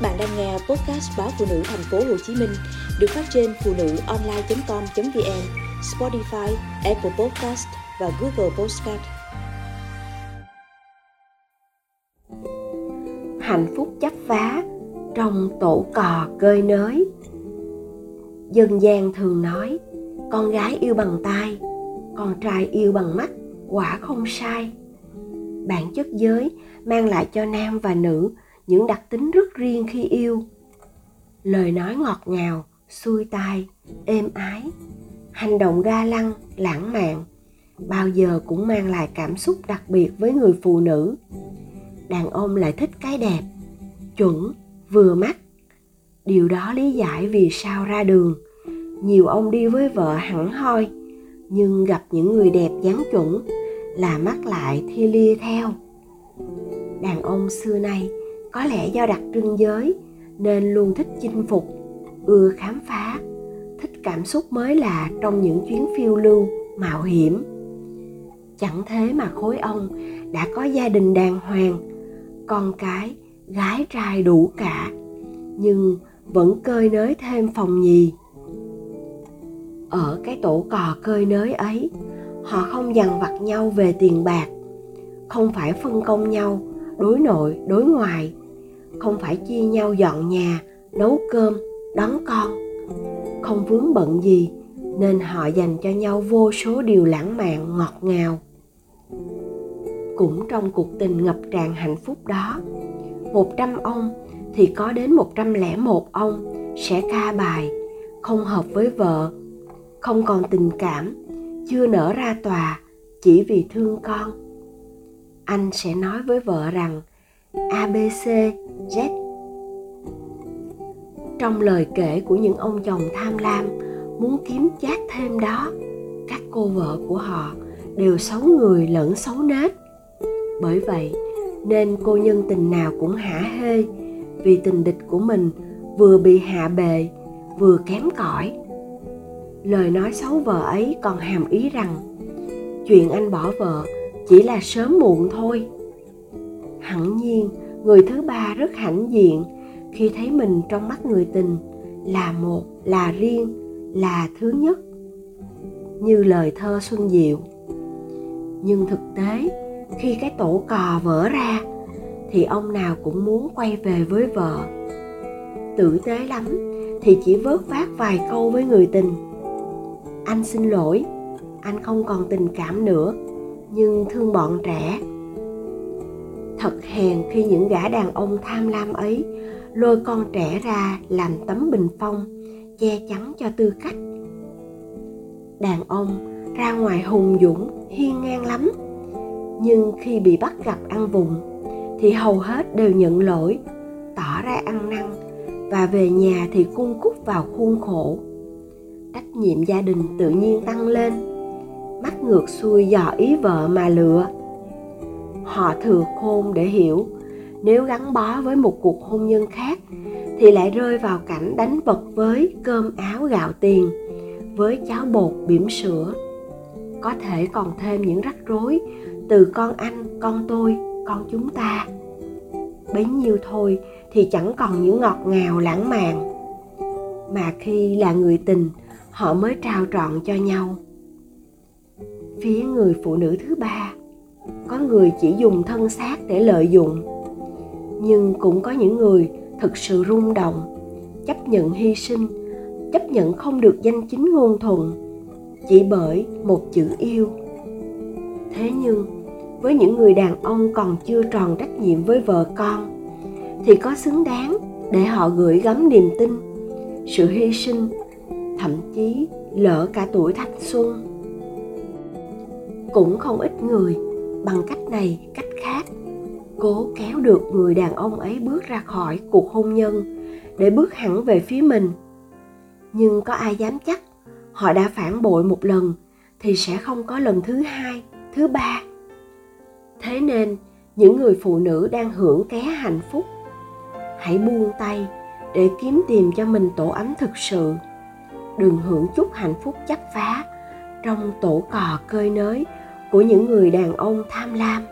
Các bạn đang nghe podcast báo phụ nữ thành phố Hồ Chí Minh được phát trên phụ nữ online.com.vn, Spotify, Apple Podcast và Google Podcast. Hạnh phúc chấp vá trong tổ cò cơi nới. Dân gian thường nói, con gái yêu bằng tay, con trai yêu bằng mắt, quả không sai. Bản chất giới mang lại cho nam và nữ những đặc tính rất riêng khi yêu. Lời nói ngọt ngào, xuôi tai, êm ái, hành động ga lăng, lãng mạn, bao giờ cũng mang lại cảm xúc đặc biệt với người phụ nữ. Đàn ông lại thích cái đẹp, chuẩn, vừa mắt. Điều đó lý giải vì sao ra đường, nhiều ông đi với vợ hẳn hoi, nhưng gặp những người đẹp dáng chuẩn là mắt lại thi lia theo. Đàn ông xưa nay có lẽ do đặc trưng giới, nên luôn thích chinh phục, ưa khám phá, thích cảm xúc mới lạ trong những chuyến phiêu lưu, mạo hiểm. Chẳng thế mà khối ông đã có gia đình đàng hoàng, con cái, gái trai đủ cả, nhưng vẫn cơi nới thêm phòng nhì. Ở cái tổ cò cơi nới ấy, họ không dằn vặt nhau về tiền bạc, không phải phân công nhau đối nội, đối ngoại không phải chia nhau dọn nhà, nấu cơm, đón con. Không vướng bận gì, nên họ dành cho nhau vô số điều lãng mạn, ngọt ngào. Cũng trong cuộc tình ngập tràn hạnh phúc đó, một trăm ông thì có đến một trăm lẻ một ông sẽ ca bài, không hợp với vợ, không còn tình cảm, chưa nở ra tòa, chỉ vì thương con anh sẽ nói với vợ rằng abc z. Trong lời kể của những ông chồng tham lam muốn kiếm chát thêm đó, các cô vợ của họ đều xấu người lẫn xấu nết. Bởi vậy, nên cô nhân tình nào cũng hả hê vì tình địch của mình vừa bị hạ bệ, vừa kém cỏi. Lời nói xấu vợ ấy còn hàm ý rằng chuyện anh bỏ vợ chỉ là sớm muộn thôi. Hẳn nhiên, người thứ ba rất hãnh diện. Khi thấy mình trong mắt người tình, là một, là riêng, là thứ nhất. Như lời thơ xuân diệu. Nhưng thực tế, khi cái tổ cò vỡ ra, thì ông nào cũng muốn quay về với vợ. Tử tế lắm, thì chỉ vớt vát vài câu với người tình. Anh xin lỗi, anh không còn tình cảm nữa nhưng thương bọn trẻ. Thật hèn khi những gã đàn ông tham lam ấy lôi con trẻ ra làm tấm bình phong, che chắn cho tư cách. Đàn ông ra ngoài hùng dũng, hiên ngang lắm. Nhưng khi bị bắt gặp ăn vùng thì hầu hết đều nhận lỗi, tỏ ra ăn năn và về nhà thì cung cúc vào khuôn khổ. Trách nhiệm gia đình tự nhiên tăng lên mắt ngược xuôi dò ý vợ mà lựa. Họ thừa khôn để hiểu, nếu gắn bó với một cuộc hôn nhân khác thì lại rơi vào cảnh đánh vật với cơm áo gạo tiền, với cháo bột bỉm sữa. Có thể còn thêm những rắc rối từ con anh, con tôi, con chúng ta. Bấy nhiêu thôi thì chẳng còn những ngọt ngào lãng mạn. Mà khi là người tình, họ mới trao trọn cho nhau phía người phụ nữ thứ ba. Có người chỉ dùng thân xác để lợi dụng, nhưng cũng có những người thực sự rung động, chấp nhận hy sinh, chấp nhận không được danh chính ngôn thuận, chỉ bởi một chữ yêu. Thế nhưng, với những người đàn ông còn chưa tròn trách nhiệm với vợ con, thì có xứng đáng để họ gửi gắm niềm tin, sự hy sinh, thậm chí lỡ cả tuổi thanh xuân cũng không ít người. Bằng cách này, cách khác, cố kéo được người đàn ông ấy bước ra khỏi cuộc hôn nhân để bước hẳn về phía mình. Nhưng có ai dám chắc, họ đã phản bội một lần thì sẽ không có lần thứ hai, thứ ba. Thế nên, những người phụ nữ đang hưởng ké hạnh phúc, hãy buông tay để kiếm tìm cho mình tổ ấm thực sự. Đừng hưởng chút hạnh phúc chấp phá trong tổ cò cơi nới của những người đàn ông tham lam.